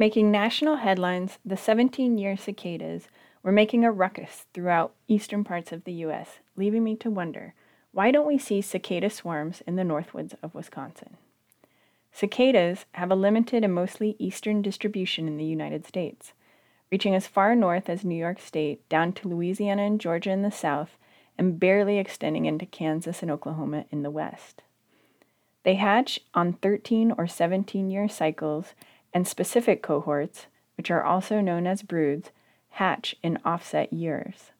Making national headlines, the 17 year cicadas were making a ruckus throughout eastern parts of the U.S., leaving me to wonder why don't we see cicada swarms in the northwoods of Wisconsin? Cicadas have a limited and mostly eastern distribution in the United States, reaching as far north as New York State down to Louisiana and Georgia in the south, and barely extending into Kansas and Oklahoma in the west. They hatch on 13 or 17 year cycles and specific cohorts, which are also known as broods, hatch in offset years.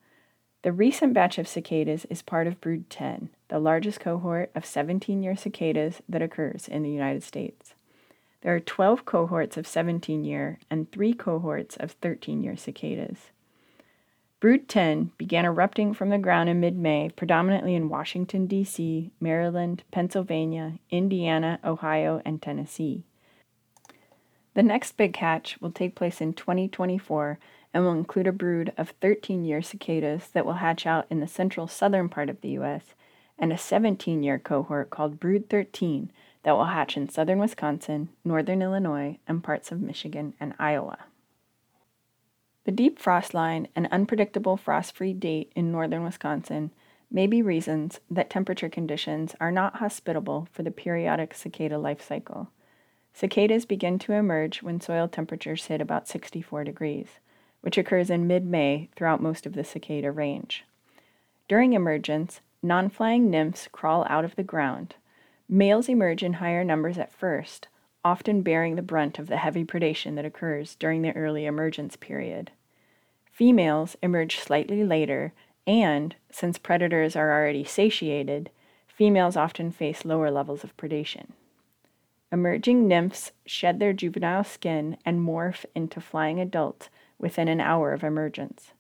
The recent batch of cicadas is part of Brood 10, the largest cohort of 17 year cicadas that occurs in the United States. There are 12 cohorts of 17 year and 3 cohorts of 13 year cicadas. Brood 10 began erupting from the ground in mid May, predominantly in Washington, D.C., Maryland, Pennsylvania, Indiana, Ohio, and Tennessee. The next big hatch will take place in 2024 and will include a brood of 13 year cicadas that will hatch out in the central southern part of the U.S., and a 17 year cohort called Brood 13 that will hatch in southern Wisconsin, northern Illinois, and parts of Michigan and Iowa. The deep frost line and unpredictable frost free date in northern Wisconsin may be reasons that temperature conditions are not hospitable for the periodic cicada life cycle. Cicadas begin to emerge when soil temperatures hit about 64 degrees, which occurs in mid May throughout most of the cicada range. During emergence, non flying nymphs crawl out of the ground. Males emerge in higher numbers at first, often bearing the brunt of the heavy predation that occurs during the early emergence period. Females emerge slightly later, and, since predators are already satiated, females often face lower levels of predation. Emerging nymphs shed their juvenile skin and morph into flying adults within an hour of emergence.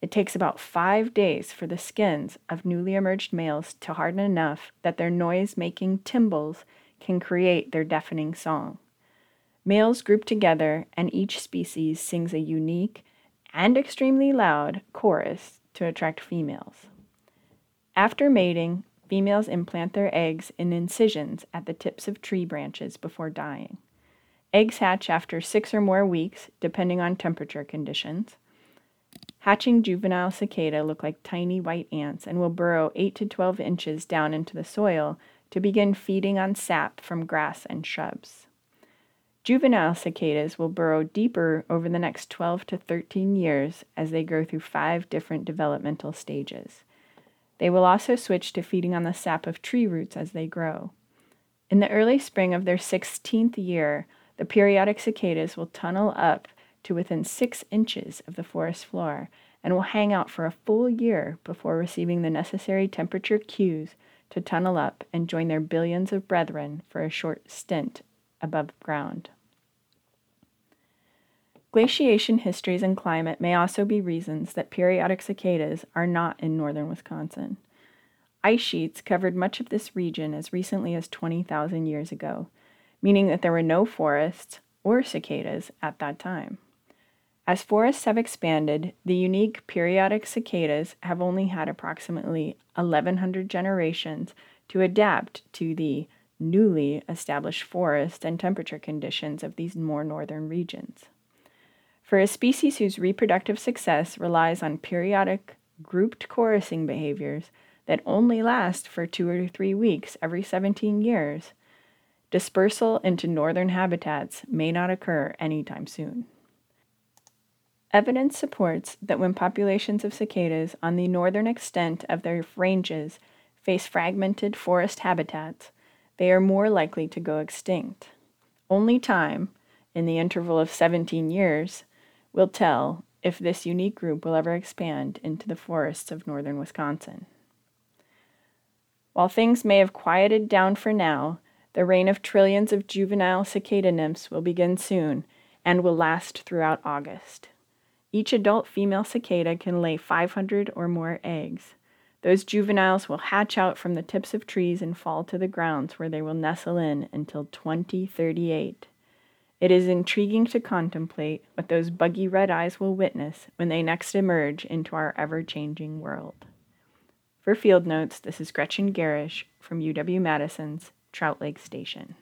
It takes about five days for the skins of newly emerged males to harden enough that their noise making tymbals can create their deafening song. Males group together, and each species sings a unique and extremely loud chorus to attract females. After mating, Females implant their eggs in incisions at the tips of tree branches before dying. Eggs hatch after six or more weeks, depending on temperature conditions. Hatching juvenile cicada look like tiny white ants and will burrow 8 to 12 inches down into the soil to begin feeding on sap from grass and shrubs. Juvenile cicadas will burrow deeper over the next 12 to 13 years as they go through five different developmental stages. They will also switch to feeding on the sap of tree roots as they grow. In the early spring of their 16th year, the periodic cicadas will tunnel up to within six inches of the forest floor and will hang out for a full year before receiving the necessary temperature cues to tunnel up and join their billions of brethren for a short stint above ground. Glaciation histories and climate may also be reasons that periodic cicadas are not in northern Wisconsin. Ice sheets covered much of this region as recently as 20,000 years ago, meaning that there were no forests or cicadas at that time. As forests have expanded, the unique periodic cicadas have only had approximately 1,100 generations to adapt to the newly established forest and temperature conditions of these more northern regions. For a species whose reproductive success relies on periodic, grouped chorusing behaviors that only last for two or three weeks every 17 years, dispersal into northern habitats may not occur anytime soon. Evidence supports that when populations of cicadas on the northern extent of their ranges face fragmented forest habitats, they are more likely to go extinct. Only time, in the interval of 17 years, will tell if this unique group will ever expand into the forests of northern Wisconsin. While things may have quieted down for now, the reign of trillions of juvenile cicada nymphs will begin soon and will last throughout August. Each adult female cicada can lay 500 or more eggs. Those juveniles will hatch out from the tips of trees and fall to the grounds where they will nestle in until 2038. It is intriguing to contemplate what those buggy red eyes will witness when they next emerge into our ever changing world. For Field Notes, this is Gretchen Gerrish from UW Madison's Trout Lake Station.